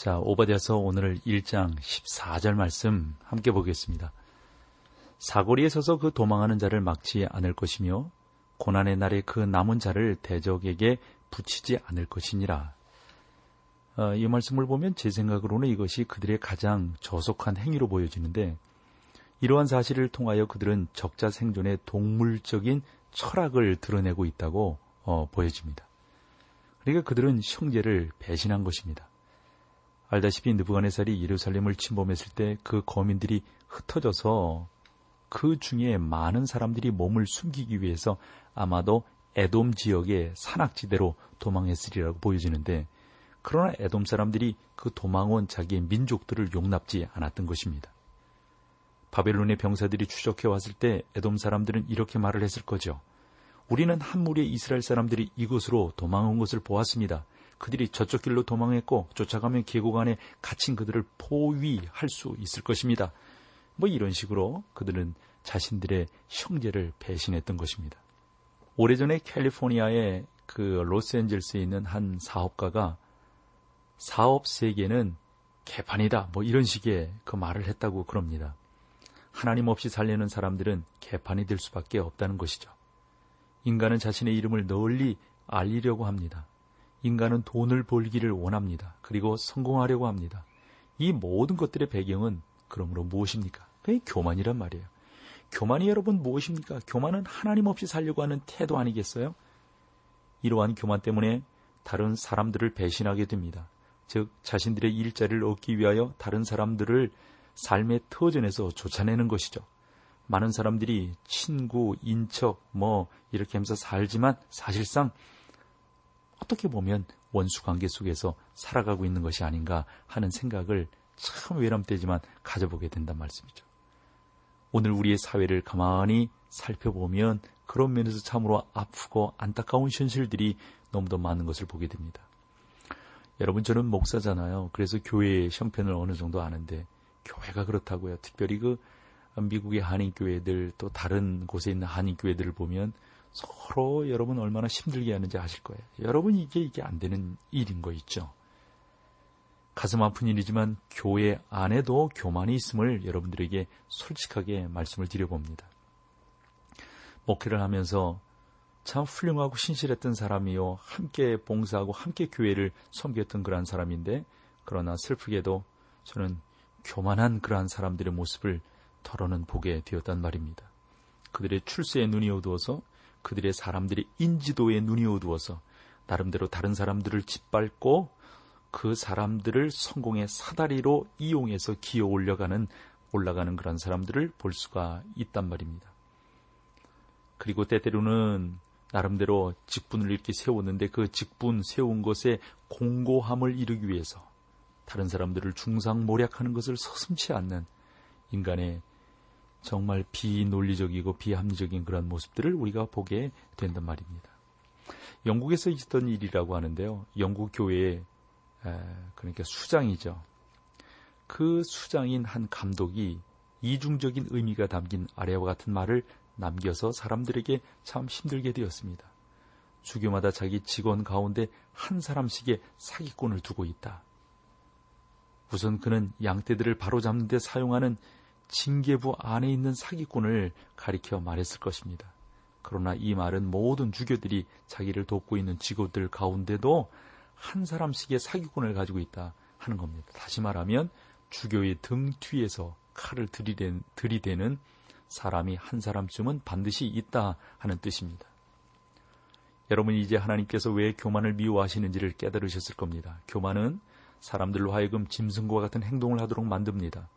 자, 오바댜서 오늘 1장 14절 말씀 함께 보겠습니다. 사거리에 서서 그 도망하는 자를 막지 않을 것이며 고난의 날에 그 남은 자를 대적에게 붙이지 않을 것이니라. 어, 이 말씀을 보면 제 생각으로는 이것이 그들의 가장 저속한 행위로 보여지는데 이러한 사실을 통하여 그들은 적자 생존의 동물적인 철학을 드러내고 있다고 어, 보여집니다. 그러니까 그들은 형제를 배신한 것입니다. 알다시피 느부갓네살이 예루살렘을 침범했을 때 그 거민들이 흩어져서 그 중에 많은 사람들이 몸을 숨기기 위해서 아마도 에돔 지역의 산악지대로 도망했으리라고 보여지는데 그러나 에돔 사람들이 그 도망온 자기의 민족들을 용납지 않았던 것입니다. 바벨론의 병사들이 추적해 왔을 때 에돔 사람들은 이렇게 말을 했을 거죠. 우리는 한 무리의 이스라엘 사람들이 이곳으로 도망온 것을 보았습니다. 그들이 저쪽 길로 도망했고 쫓아가면 계곡 안에 갇힌 그들을 포위할 수 있을 것입니다. 뭐 이런 식으로 그들은 자신들의 형제를 배신했던 것입니다. 오래전에 캘리포니아의 그 로스앤젤스에 있는 한 사업가가 사업 세계는 개판이다 뭐 이런 식의 그 말을 했다고 그럽니다. 하나님 없이 살려는 사람들은 개판이 될 수밖에 없다는 것이죠. 인간은 자신의 이름을 널리 알리려고 합니다. 인간은 돈을 벌기를 원합니다. 그리고 성공하려고 합니다. 이 모든 것들의 배경은 그러므로 무엇입니까? 그게 교만이란 말이에요. 교만이 여러분 무엇입니까? 교만은 하나님 없이 살려고 하는 태도 아니겠어요? 이러한 교만 때문에 다른 사람들을 배신하게 됩니다. 즉, 자신들의 일자리를 얻기 위하여 다른 사람들을 삶의 터전에서 쫓아내는 것이죠. 많은 사람들이 친구, 인척, 뭐, 이렇게 하면서 살지만 사실상 어떻게 보면 원수 관계 속에서 살아가고 있는 것이 아닌가 하는 생각을 참 외람되지만 가져보게 된단 말씀이죠. 오늘 우리의 사회를 가만히 살펴보면 그런 면에서 참으로 아프고 안타까운 현실들이 너무도 많은 것을 보게 됩니다. 여러분 저는 목사잖아요. 그래서 교회의 형편을 어느 정도 아는데 교회가 그렇다고요. 특별히 그 미국의 한인교회들 또 다른 곳에 있는 한인교회들을 보면 서로 여러분 얼마나 힘들게 하는지 아실 거예요. 여러분 이게 이게 안 되는 일인 거 있죠. 가슴 아픈 일이지만 교회 안에도 교만이 있음을 여러분들에게 솔직하게 말씀을 드려봅니다. 목회를 하면서 참 훌륭하고 신실했던 사람이요. 함께 봉사하고 함께 교회를 섬겼던 그러한 사람인데 그러나 슬프게도 저는 교만한 그러한 사람들의 모습을 털어는 보게 되었단 말입니다. 그들의 출세에 눈이 어두워서 그들의 사람들의 인지도에 눈이 어두워서 나름대로 다른 사람들을 짓밟고 그 사람들을 성공의 사다리로 이용해서 기어 올려가는 올라가는 그런 사람들을 볼 수가 있단 말입니다. 그리고 때때로는 나름대로 직분을 이렇게 세웠는데 그 직분 세운 것에 공고함을 이루기 위해서 다른 사람들을 중상모략하는 것을 서슴치 않는 인간의 정말 비논리적이고 비합리적인 그런 모습들을 우리가 보게 된단 말입니다. 영국에서 있었던 일이라고 하는데요. 영국 교회의 그러니까 수장이죠. 그 수장인 한 감독이 이중적인 의미가 담긴 아래와 같은 말을 남겨서 사람들에게 참 힘들게 되었습니다. 주교마다 자기 직원 가운데 한 사람씩의 사기꾼을 두고 있다. 우선 그는 양떼들을 바로잡는 데 사용하는 징계부 안에 있는 사기꾼을 가리켜 말했을 것입니다. 그러나 이 말은 모든 주교들이 자기를 돕고 있는 직업들 가운데도 한 사람씩의 사기꾼을 가지고 있다 하는 겁니다. 다시 말하면 주교의 등 뒤에서 칼을 들이대, 들이대는 사람이 한 사람쯤은 반드시 있다 하는 뜻입니다. 여러분이 이제 하나님께서 왜 교만을 미워하시는지를 깨달으셨을 겁니다. 교만은 사람들로 하여금 짐승과 같은 행동을 하도록 만듭니다.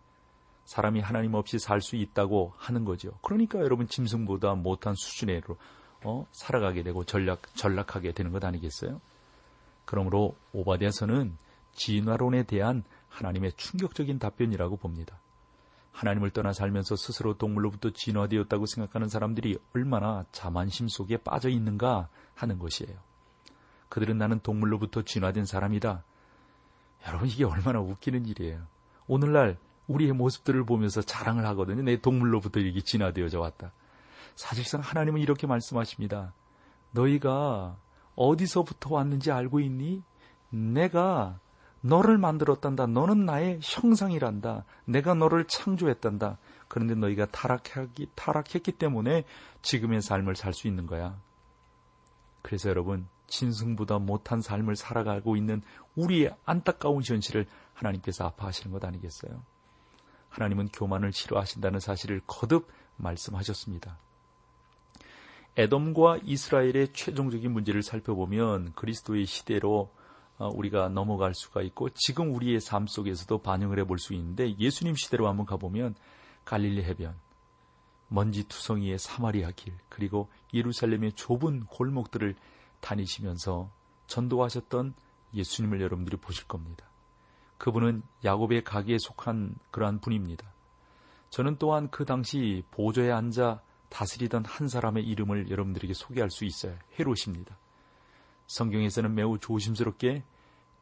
사람이 하나님 없이 살 수 있다고 하는 거죠. 그러니까 여러분 짐승보다 못한 수준으로 어, 살아가게 되고 전략 전락하게 되는 것 아니겠어요? 그러므로 오바댜서는 진화론에 대한 하나님의 충격적인 답변이라고 봅니다. 하나님을 떠나 살면서 스스로 동물로부터 진화되었다고 생각하는 사람들이 얼마나 자만심 속에 빠져 있는가 하는 것이에요. 그들은 나는 동물로부터 진화된 사람이다. 여러분 이게 얼마나 웃기는 일이에요. 오늘날 우리의 모습들을 보면서 자랑을 하거든요. 내 동물로부터 이게 진화되어져 왔다. 사실상 하나님은 이렇게 말씀하십니다. 너희가 어디서부터 왔는지 알고 있니? 내가 너를 만들었단다. 너는 나의 형상이란다. 내가 너를 창조했단다. 그런데 너희가 타락하기, 타락했기 때문에 지금의 삶을 살 수 있는 거야. 그래서 여러분, 진승보다 못한 삶을 살아가고 있는 우리의 안타까운 현실을 하나님께서 아파하시는 것 아니겠어요? 하나님은 교만을 싫어하신다는 사실을 거듭 말씀하셨습니다. 에돔과 이스라엘의 최종적인 문제를 살펴보면 그리스도의 시대로 어, 우리가 넘어갈 수가 있고 지금 우리의 삶 속에서도 반영을 해볼 수 있는데 예수님 시대로 한번 가보면 갈릴리 해변, 먼지 투성이의 사마리아 길, 그리고 예루살렘의 좁은 골목들을 다니시면서 전도하셨던 예수님을 여러분들이 보실 겁니다. 그분은 야곱의 가게에 속한 그러한 분입니다. 저는 또한 그 당시 보좌에 앉아 다스리던 한 사람의 이름을 여러분들에게 소개할 수 있어요. 헤롯입니다. 성경에서는 매우 조심스럽게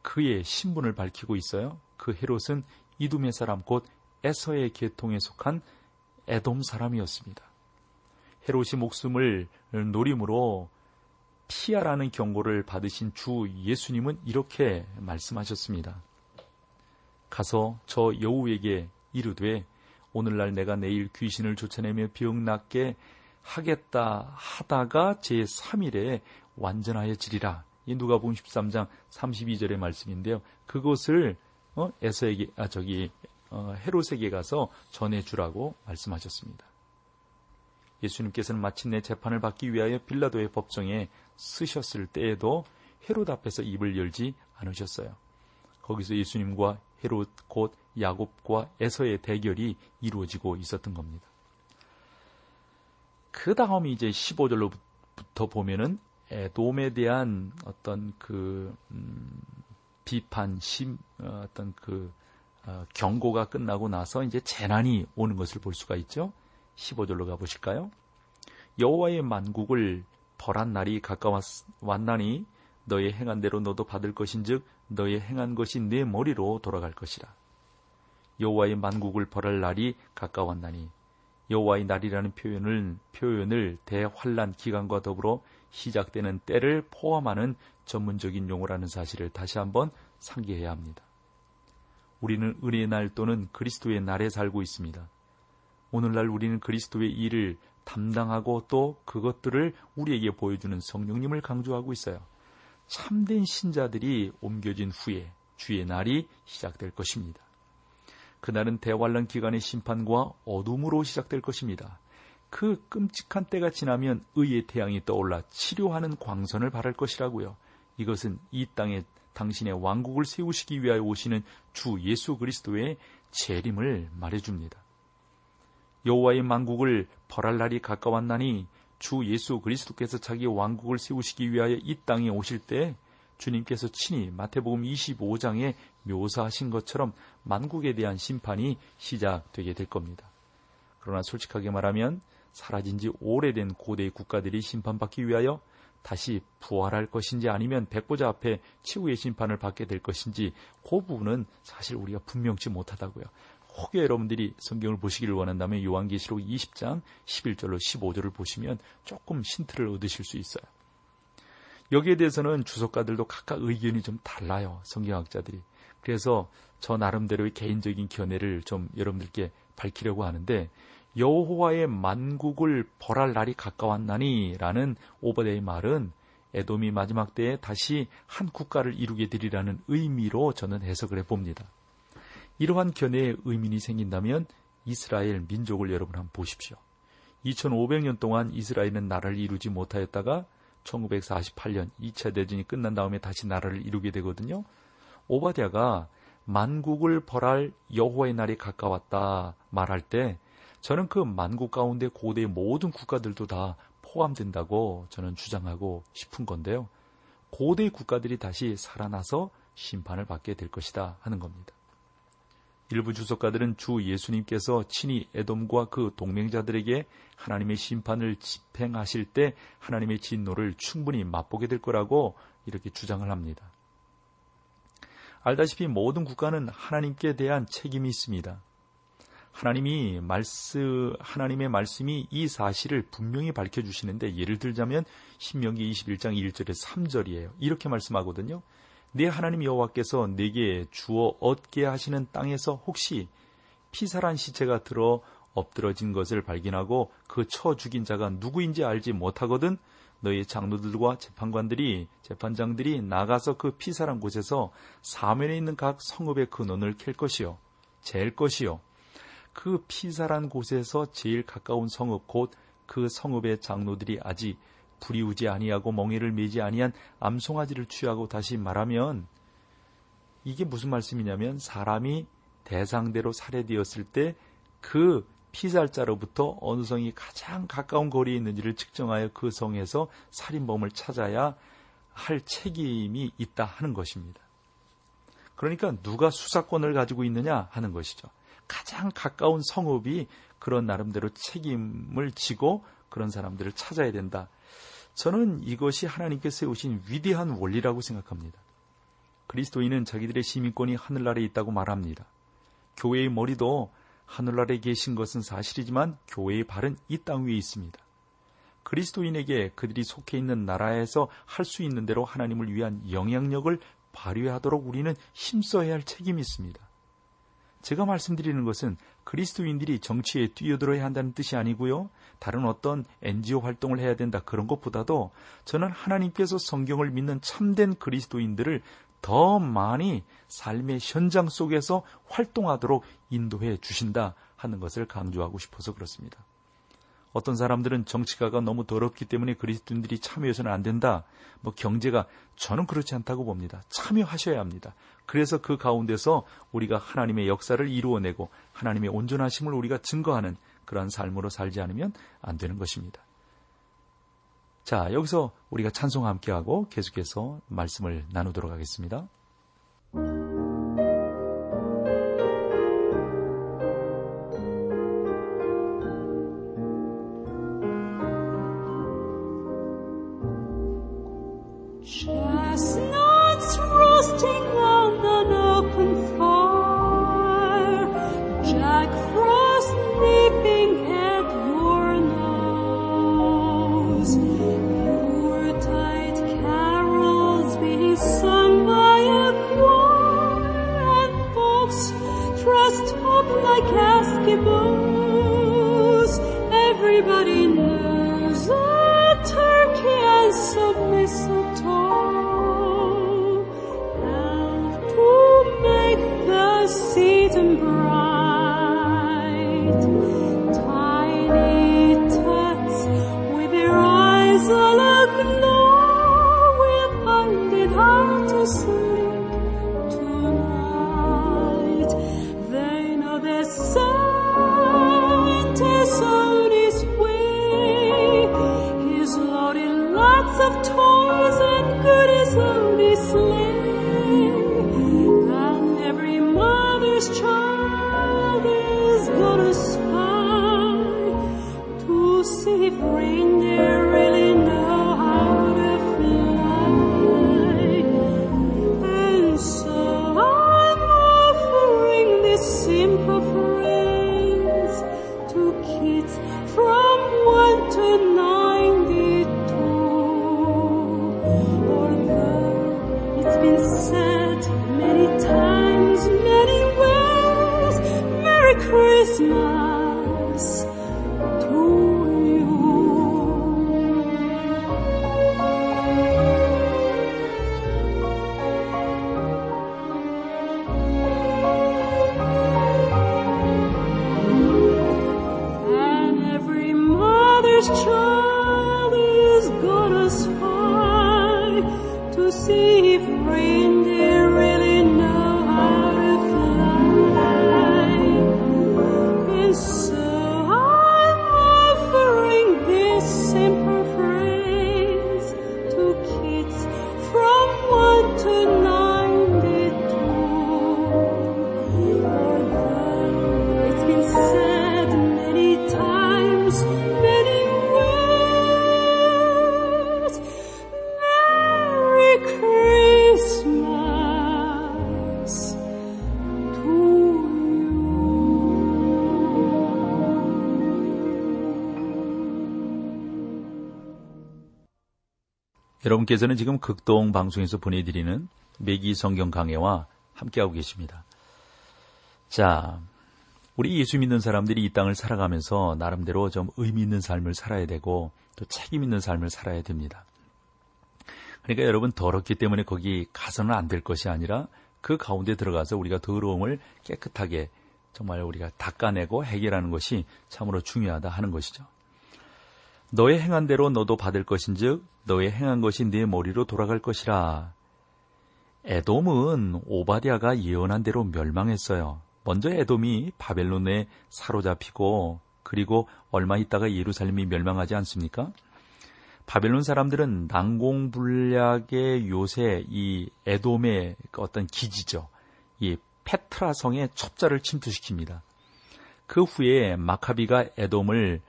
그의 신분을 밝히고 있어요. 그 헤롯은 이둠의 사람 곧 에서의 계통에 속한 에돔 사람이었습니다. 헤롯이 목숨을 노림으로 피하라는 경고를 받으신 주 예수님은 이렇게 말씀하셨습니다. 가서 저 여우에게 이르되 오늘날 내가 내일 귀신을 쫓아내며 병 낫게 하겠다 하다가 제3일에 완전하여 지리라. 이 누가복음 13장 32절의 말씀인데요. 그것을 어, 에서에게 아 저기 어, 헤롯에게 가서 전해 주라고 말씀하셨습니다. 예수님께서는 마침내 재판을 받기 위하여 빌라도의 법정에 쓰셨을 때에도 헤롯 앞에서 입을 열지 않으셨어요. 거기서 예수님과 헤롯 곧 야곱과 에서의 대결이 이루어지고 있었던 겁니다. 그 다음이 이제 15절로부터 보면은 에돔에 대한 어떤 그 음, 비판, 심, 어, 어떤 그 어, 경고가 끝나고 나서 이제 재난이 오는 것을 볼 수가 있죠. 15절로 가 보실까요? 여호와의 만국을 벌한 날이 가까웠나니 너의 행한 대로 너도 받을 것인즉 너의 행한 것이 내 머리로 돌아갈 것이라. 여호와의 만국을 벌할 날이 가까웠나니 여호와의 날이라는 표현을 표현을 대환란 기간과 더불어 시작되는 때를 포함하는 전문적인 용어라는 사실을 다시 한번 상기해야 합니다. 우리는 은혜의 날 또는 그리스도의 날에 살고 있습니다. 오늘날 우리는 그리스도의 일을 담당하고 또 그것들을 우리에게 보여주는 성령님을 강조하고 있어요. 참된 신자들이 옮겨진 후에 주의 날이 시작될 것입니다. 그날은 대환란 기간의 심판과 어둠으로 시작될 것입니다. 그 끔찍한 때가 지나면 의의 태양이 떠올라 치료하는 광선을 바랄 것이라고요. 이것은 이 땅에 당신의 왕국을 세우시기 위하여 오시는 주 예수 그리스도의 재림을 말해줍니다. 여호와의 만국을 벌할 날이 가까웠나니 주 예수 그리스도께서 자기 왕국을 세우시기 위하여 이 땅에 오실 때 주님께서 친히 마태복음 25장에 묘사하신 것처럼 만국에 대한 심판이 시작되게 될 겁니다. 그러나 솔직하게 말하면 사라진 지 오래된 고대의 국가들이 심판받기 위하여 다시 부활할 것인지 아니면 백보자 앞에 치우의 심판을 받게 될 것인지 그 부분은 사실 우리가 분명치 못하다고요. 혹여 여러분들이 성경을 보시기를 원한다면 요한계시록 20장 11절로 15절을 보시면 조금 힌트를 얻으실 수 있어요. 여기에 대해서는 주석가들도 각각 의견이 좀 달라요. 성경학자들이. 그래서 저 나름대로의 개인적인 견해를 좀 여러분들께 밝히려고 하는데 여호와의 만국을 벌할 날이 가까웠나니라는 오버데의 말은 에돔이 마지막 때에 다시 한 국가를 이루게 되리라는 의미로 저는 해석을 해봅니다. 이러한 견해에 의민이 생긴다면 이스라엘 민족을 여러분 한번 보십시오. 2500년 동안 이스라엘은 나라를 이루지 못하였다가 1948년 2차 대전이 끝난 다음에 다시 나라를 이루게 되거든요. 오바댜가 만국을 벌할 여호와의 날이 가까웠다 말할 때 저는 그 만국 가운데 고대의 모든 국가들도 다 포함된다고 저는 주장하고 싶은 건데요. 고대 국가들이 다시 살아나서 심판을 받게 될 것이다 하는 겁니다. 일부 주석가들은 주 예수님께서 친히 에돔과 그 동맹자들에게 하나님의 심판을 집행하실 때 하나님의 진노를 충분히 맛보게 될 거라고 이렇게 주장을 합니다. 알다시피 모든 국가는 하나님께 대한 책임이 있습니다. 하나님이 말씀, 하나님의 말씀이 이 사실을 분명히 밝혀주시는데 예를 들자면 신명기 21장 1절에 3절이에요. 이렇게 말씀하거든요. 내 하나님 여호와께서 내게 주어 얻게 하시는 땅에서 혹시 피살한 시체가 들어 엎드러진 것을 발견하고 그쳐 죽인 자가 누구인지 알지 못하거든 너희 장로들과 재판관들이 재판장들이 나가서 그 피살한 곳에서 사면에 있는 각 성읍의 근원을 캘 것이요 잴 것이요. 그 피살한 곳에서 제일 가까운 성읍 곧 그 성읍의 장로들이 아직 불이우지 아니하고 멍에를 매지 아니한 암송아지를 취하고 다시 말하면 이게 무슨 말씀이냐면 사람이 대상대로 살해되었을 때 그 피살자로부터 어느 성이 가장 가까운 거리에 있는지를 측정하여 그 성에서 살인범을 찾아야 할 책임이 있다 하는 것입니다. 그러니까 누가 수사권을 가지고 있느냐 하는 것이죠. 가장 가까운 성읍이 그런 나름대로 책임을 지고 그런 사람들을 찾아야 된다. 저는 이것이 하나님께서 세우신 위대한 원리라고 생각합니다. 그리스도인은 자기들의 시민권이 하늘나라에 있다고 말합니다. 교회의 머리도 하늘나라에 계신 것은 사실이지만 교회의 발은 이 땅 위에 있습니다. 그리스도인에게 그들이 속해 있는 나라에서 할 수 있는 대로 하나님을 위한 영향력을 발휘하도록 우리는 힘써야 할 책임이 있습니다. 제가 말씀드리는 것은 그리스도인들이 정치에 뛰어들어야 한다는 뜻이 아니고요. 다른 어떤 NGO 활동을 해야 된다 그런 것보다도 저는 하나님께서 성경을 믿는 참된 그리스도인들을 더 많이 삶의 현장 속에서 활동하도록 인도해 주신다 하는 것을 강조하고 싶어서 그렇습니다. 어떤 사람들은 정치가가 너무 더럽기 때문에 그리스도인들이 참여해서는 안 된다. 뭐 경제가 저는 그렇지 않다고 봅니다. 참여하셔야 합니다. 그래서 그 가운데서 우리가 하나님의 역사를 이루어내고 하나님의 온전하심을 우리가 증거하는 그러한 삶으로 살지 않으면 안 되는 것입니다. 자, 여기서 우리가 찬송 함께하고 계속해서 말씀을 나누도록 하겠습니다. this. 여러분께서는 지금 극동 방송에서 보내드리는 매기 성경 강해와 함께하고 계십니다. 자, 우리 예수 믿는 사람들이 이 땅을 살아가면서 나름대로 좀 의미 있는 삶을 살아야 되고 또 책임 있는 삶을 살아야 됩니다. 그러니까 여러분 더럽기 때문에 거기 가서는 안 될 것이 아니라 그 가운데 들어가서 우리가 더러움을 깨끗하게 정말 우리가 닦아내고 해결하는 것이 참으로 중요하다 하는 것이죠. 너의 행한 대로 너도 받을 것인즉 너의 행한 것이 네 머리로 돌아갈 것이라. 에돔은 오바디아가 예언한 대로 멸망했어요. 먼저 에돔이 바벨론에 사로잡히고 그리고 얼마 있다가 예루살렘이 멸망하지 않습니까? 바벨론 사람들은 난공불락의 요새 이 에돔의 어떤 기지죠. 이 페트라 성의 첩자를 침투시킵니다. 그 후에 마카비가 에돔을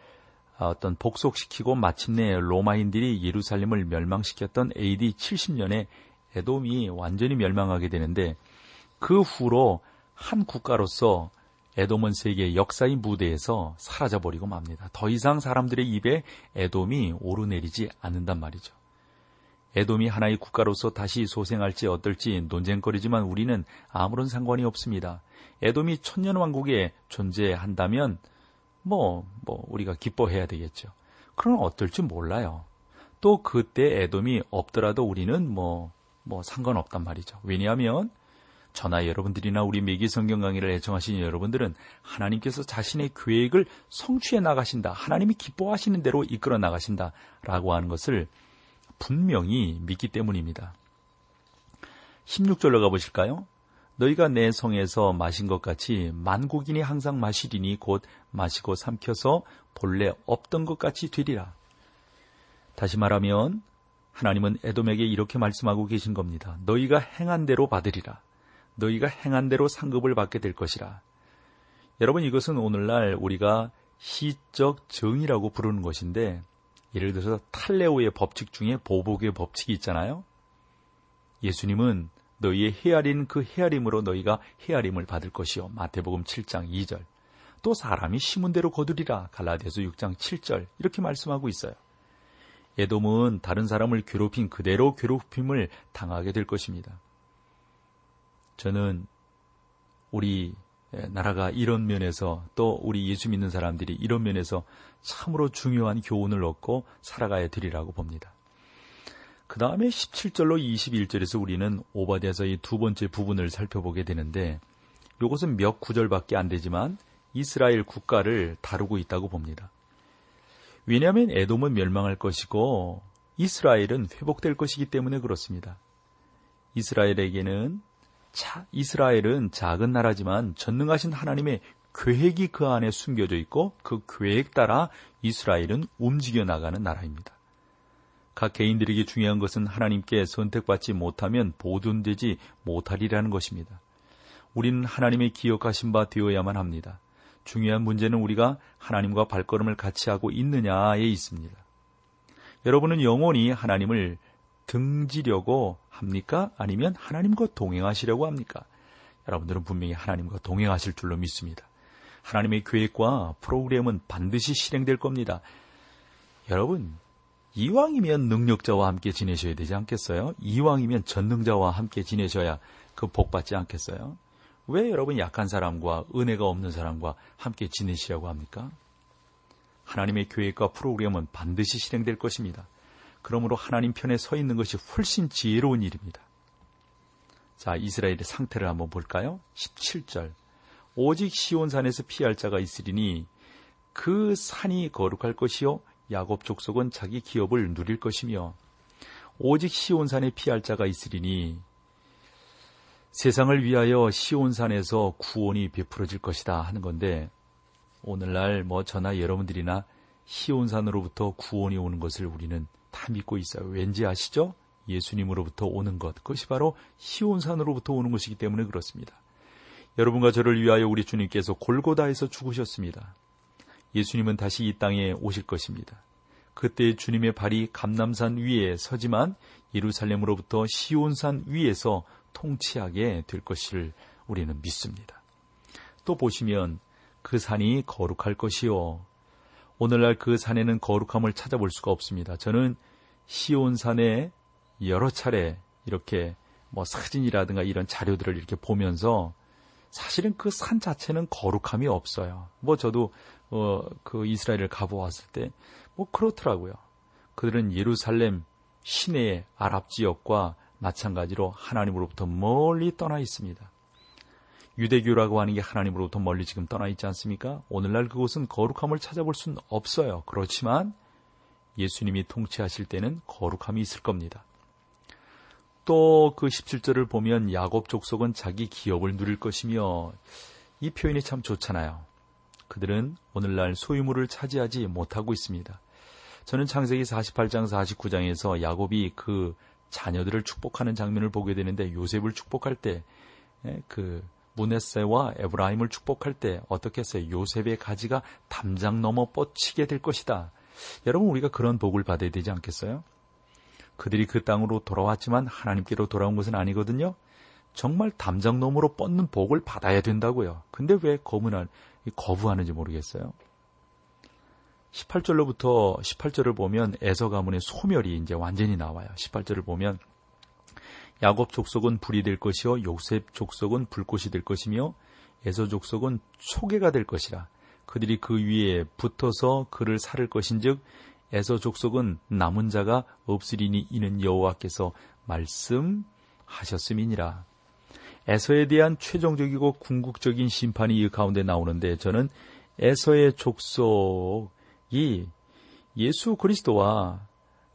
어떤 복속시키고 마침내 로마인들이 예루살렘을 멸망시켰던 AD 70년에 에돔이 완전히 멸망하게 되는데 그 후로 한 국가로서 에돔은 세계 역사의 무대에서 사라져버리고 맙니다. 더 이상 사람들의 입에 에돔이 오르내리지 않는단 말이죠. 에돔이 하나의 국가로서 다시 소생할지 어떨지 논쟁거리지만 우리는 아무런 상관이 없습니다. 에돔이 천년왕국에 존재한다면 뭐, 뭐, 우리가 기뻐해야 되겠죠. 그럼 어떨지 몰라요. 또 그때 에돔이 없더라도 우리는 뭐, 뭐 상관없단 말이죠. 왜냐하면 저나 여러분들이나 우리 매기 성경 강의를 애청하시는 여러분들은 하나님께서 자신의 계획을 성취해 나가신다. 하나님이 기뻐하시는 대로 이끌어 나가신다. 라고 하는 것을 분명히 믿기 때문입니다. 16절로 가보실까요? 너희가 내 성에서 마신 것 같이 만국인이 항상 마시리니 곧 마시고 삼켜서 본래 없던 것 같이 되리라. 다시 말하면 하나님은 에돔에게 이렇게 말씀하고 계신 겁니다. 너희가 행한 대로 받으리라. 너희가 행한 대로 상급을 받게 될 것이라. 여러분 이것은 오늘날 우리가 시적 정의라고 부르는 것인데 예를 들어서 탈레오의 법칙 중에 보복의 법칙이 있잖아요. 예수님은 너희의 헤아린 그 헤아림으로 너희가 헤아림을 받을 것이요. 마태복음 7장 2절. 또 사람이 심은 대로 거두리라. 갈라디아서 6장 7절. 이렇게 말씀하고 있어요. 에돔은 다른 사람을 괴롭힌 그대로 괴롭힘을 당하게 될 것입니다. 저는 우리 나라가 이런 면에서 또 우리 예수 믿는 사람들이 이런 면에서 참으로 중요한 교훈을 얻고 살아가야 되리라고 봅니다. 그 다음에 17절로 21절에서 우리는 오바댜서의 두 번째 부분을 살펴보게 되는데 이것은 몇 구절밖에 안 되지만 이스라엘 국가를 다루고 있다고 봅니다. 왜냐하면 에돔은 멸망할 것이고 이스라엘은 회복될 것이기 때문에 그렇습니다. 이스라엘에게는 자, 이스라엘은 작은 나라지만 전능하신 하나님의 계획이 그 안에 숨겨져 있고 그 계획 따라 이스라엘은 움직여 나가는 나라입니다. 각 개인들에게 중요한 것은 하나님께 선택받지 못하면 보존되지 못하리라는 것입니다. 우리는 하나님의 기억하신 바 되어야만 합니다. 중요한 문제는 우리가 하나님과 발걸음을 같이 하고 있느냐에 있습니다. 여러분은 영원히 하나님을 등지려고 합니까? 아니면 하나님과 동행하시려고 합니까? 여러분들은 분명히 하나님과 동행하실 줄로 믿습니다. 하나님의 계획과 프로그램은 반드시 실행될 겁니다. 여러분, 이왕이면 능력자와 함께 지내셔야 되지 않겠어요? 이왕이면 전능자와 함께 지내셔야 그 복 받지 않겠어요? 왜 여러분 약한 사람과 은혜가 없는 사람과 함께 지내시려고 합니까? 하나님의 계획과 프로그램은 반드시 실행될 것입니다. 그러므로 하나님 편에 서 있는 것이 훨씬 지혜로운 일입니다. 자, 이스라엘의 상태를 한번 볼까요? 17절. 오직 시온산에서 피할 자가 있으리니 그 산이 거룩할 것이요 야곱 족속은 자기 기업을 누릴 것이며 오직 시온산에 피할 자가 있으리니 세상을 위하여 시온산에서 구원이 베풀어질 것이다 하는 건데 오늘날 뭐 저나 여러분들이나 시온산으로부터 구원이 오는 것을 우리는 다 믿고 있어요. 왠지 아시죠? 예수님으로부터 오는 것. 그것이 바로 시온산으로부터 오는 것이기 때문에 그렇습니다. 여러분과 저를 위하여 우리 주님께서 골고다에서 죽으셨습니다. 예수님은 다시 이 땅에 오실 것입니다. 그때 주님의 발이 감남산 위에 서지만 예루살렘으로부터 시온산 위에서 통치하게 될 것을 우리는 믿습니다. 또 보시면 그 산이 거룩할 것이요. 오늘날 그 산에는 거룩함을 찾아볼 수가 없습니다. 저는 시온산에 여러 차례 이렇게 뭐 사진이라든가 이런 자료들을 이렇게 보면서 사실은 그 산 자체는 거룩함이 없어요. 뭐 저도 어, 그 이스라엘을 가보았을 때 뭐 그렇더라고요. 그들은 예루살렘 시내의 아랍 지역과 마찬가지로 하나님으로부터 멀리 떠나 있습니다. 유대교라고 하는 게 하나님으로부터 멀리 지금 떠나 있지 않습니까? 오늘날 그곳은 거룩함을 찾아볼 수는 없어요. 그렇지만 예수님이 통치하실 때는 거룩함이 있을 겁니다. 또 그 17절을 보면 야곱 족속은 자기 기업을 누릴 것이며 이 표현이 참 좋잖아요. 그들은 오늘날 소유물을 차지하지 못하고 있습니다. 저는 창세기 48장 49장에서 야곱이 그 자녀들을 축복하는 장면을 보게 되는데 요셉을 축복할 때그 예, 무네세와 에브라임을 축복할 때 어떻게 했어요? 요셉의 가지가 담장 넘어 뻗치게 될 것이다. 여러분 우리가 그런 복을 받아야 되지 않겠어요? 그들이 그 땅으로 돌아왔지만 하나님께로 돌아온 것은 아니거든요. 정말 담장 너머로 뻗는 복을 받아야 된다고요. 근데 왜 거부는, 거부하는지 모르겠어요. 18절로부터 18절을 보면 에서 가문의 소멸이 이제 완전히 나와요. 18절을 보면 야곱 족속은 불이 될 것이요 요셉 족속은 불꽃이 될 것이며 에서 족속은 초계가 될 것이라 그들이 그 위에 붙어서 그를 살을 것인즉 에서 족속은 남은 자가 없으리니 이는 여호와께서 말씀하셨음이니라. 에서에 대한 최종적이고 궁극적인 심판이 이 가운데 나오는데 저는 에서의 족속이 예수 그리스도와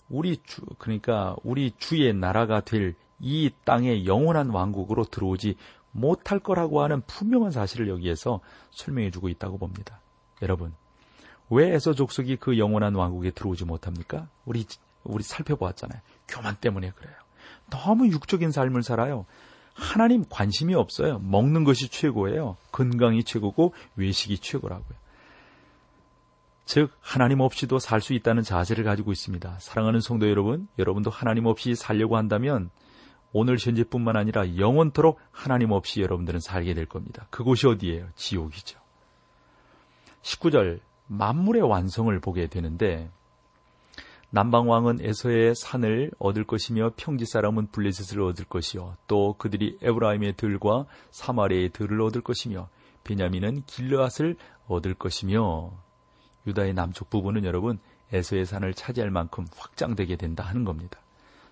우리 주 그러니까 우리 주의 나라가 될 이 땅의 영원한 왕국으로 들어오지 못할 거라고 하는 분명한 사실을 여기에서 설명해 주고 있다고 봅니다. 여러분, 왜 에서 족속이 그 영원한 왕국에 들어오지 못합니까? 우리 우리 살펴보았잖아요. 교만 때문에 그래요. 너무 육적인 삶을 살아요. 하나님 관심이 없어요. 먹는 것이 최고예요. 건강이 최고고 외식이 최고라고요. 즉 하나님 없이도 살 수 있다는 자세를 가지고 있습니다. 사랑하는 성도 여러분, 여러분도 하나님 없이 살려고 한다면 오늘 현재뿐만 아니라 영원토록 하나님 없이 여러분들은 살게 될 겁니다. 그곳이 어디예요? 지옥이죠. 19절 만물의 완성을 보게 되는데 남방왕은 에서의 산을 얻을 것이며 평지 사람은 블레셋을 얻을 것이요 또 그들이 에브라임의 들과 사마리아의 들을 얻을 것이며 베냐민은 길르앗을 얻을 것이며 유다의 남쪽 부분은 여러분 에서의 산을 차지할 만큼 확장되게 된다 하는 겁니다.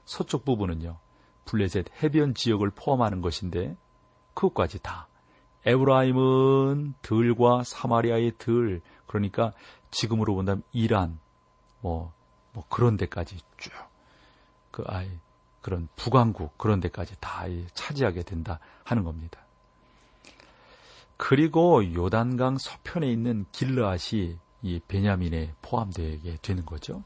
서쪽 부분은요 블레셋 해변 지역을 포함하는 것인데 그것까지 다 에브라임은 들과 사마리아의 들, 그러니까 지금으로 본다면 이란, 뭐, 뭐 그런 데까지 쭉, 그 아이, 그런 북왕국 그런 데까지 다 차지하게 된다 하는 겁니다. 그리고 요단강 서편에 있는 길르앗이 이 베냐민에 포함되게 되는 거죠.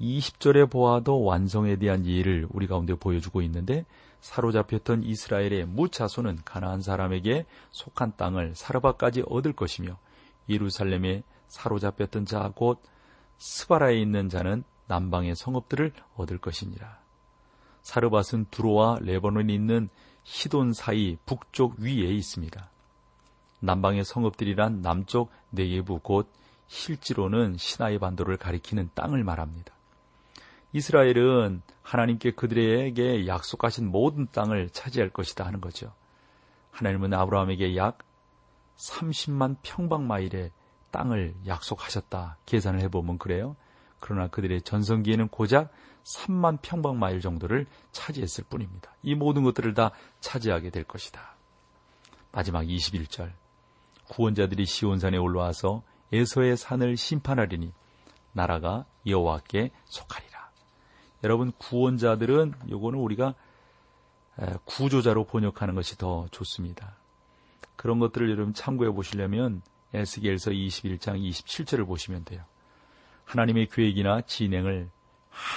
20절에 보아도 완성에 대한 예를 우리 가운데 보여주고 있는데 사로잡혔던 이스라엘의 무차소는 가나안 사람에게 속한 땅을 사르바까지 얻을 것이며 예루살렘에 사로잡혔던 자 곧 스바라에 있는 자는 남방의 성읍들을 얻을 것이니라. 사르밧은 두로와 레버논이 있는 시돈 사이 북쪽 위에 있습니다. 남방의 성읍들이란 남쪽 네예부 곧 실지로는 시나이 반도를 가리키는 땅을 말합니다. 이스라엘은 하나님께 그들에게 약속하신 모든 땅을 차지할 것이다 하는 거죠. 하나님은 아브라함에게 약 30만 평방마일의 땅을 약속하셨다. 계산을 해보면 그래요. 그러나 그들의 전성기에는 고작 3만 평방마일 정도를 차지했을 뿐입니다. 이 모든 것들을 다 차지하게 될 것이다. 마지막 21절. 구원자들이 시온산에 올라와서 에서의 산을 심판하리니 나라가 여호와께 속하리. 여러분 구원자들은 요거는 우리가 구조자로 번역하는 것이 더 좋습니다. 그런 것들을 여러분 참고해 보시려면 에스겔서 21장 27절을 보시면 돼요. 하나님의 계획이나 진행을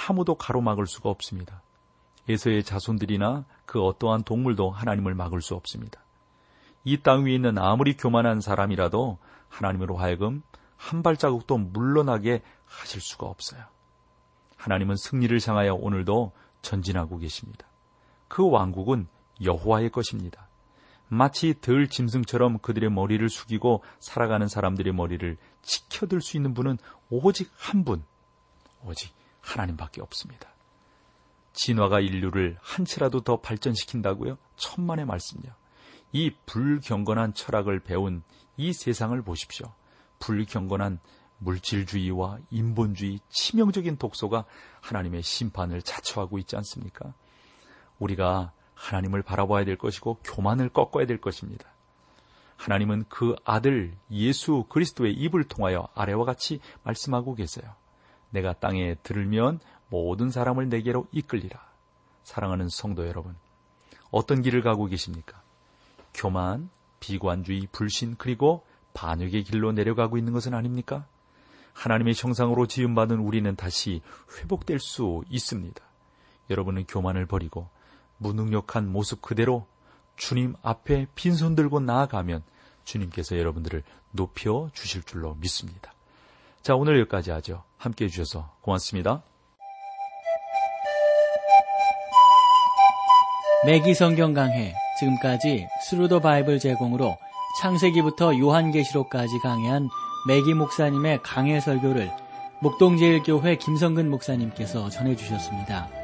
아무도 가로막을 수가 없습니다. 에서의 자손들이나 그 어떠한 동물도 하나님을 막을 수 없습니다. 이 땅 위에 있는 아무리 교만한 사람이라도 하나님으로 하여금 한 발자국도 물러나게 하실 수가 없어요. 하나님은 승리를 향하여 오늘도 전진하고 계십니다. 그 왕국은 여호와의 것입니다. 마치 들 짐승처럼 그들의 머리를 숙이고 살아가는 사람들의 머리를 지켜들 수 있는 분은 오직 한 분, 오직 하나님밖에 없습니다. 진화가 인류를 한치라도 더 발전시킨다고요? 천만의 말씀이요. 이 불경건한 철학을 배운 이 세상을 보십시오. 불경건한 물질주의와 인본주의, 치명적인 독소가 하나님의 심판을 자초하고 있지 않습니까? 우리가 하나님을 바라봐야 될 것이고 교만을 꺾어야 될 것입니다. 하나님은 그 아들 예수 그리스도의 입을 통하여 아래와 같이 말씀하고 계세요. 내가 땅에 들으면 모든 사람을 내게로 이끌리라. 사랑하는 성도 여러분, 어떤 길을 가고 계십니까? 교만, 비관주의, 불신, 그리고 반역의 길로 내려가고 있는 것은 아닙니까? 하나님의 형상으로 지음받은 우리는 다시 회복될 수 있습니다. 여러분은 교만을 버리고 무능력한 모습 그대로 주님 앞에 빈손 들고 나아가면 주님께서 여러분들을 높여 주실 줄로 믿습니다. 자, 오늘 여기까지 하죠. 함께 해주셔서 고맙습니다. 매기 성경 강해 지금까지 Through the Bible 제공으로 창세기부터 요한계시록까지 강해한 매기 목사님의 강해 설교를 목동제일교회 김성근 목사님께서 전해주셨습니다.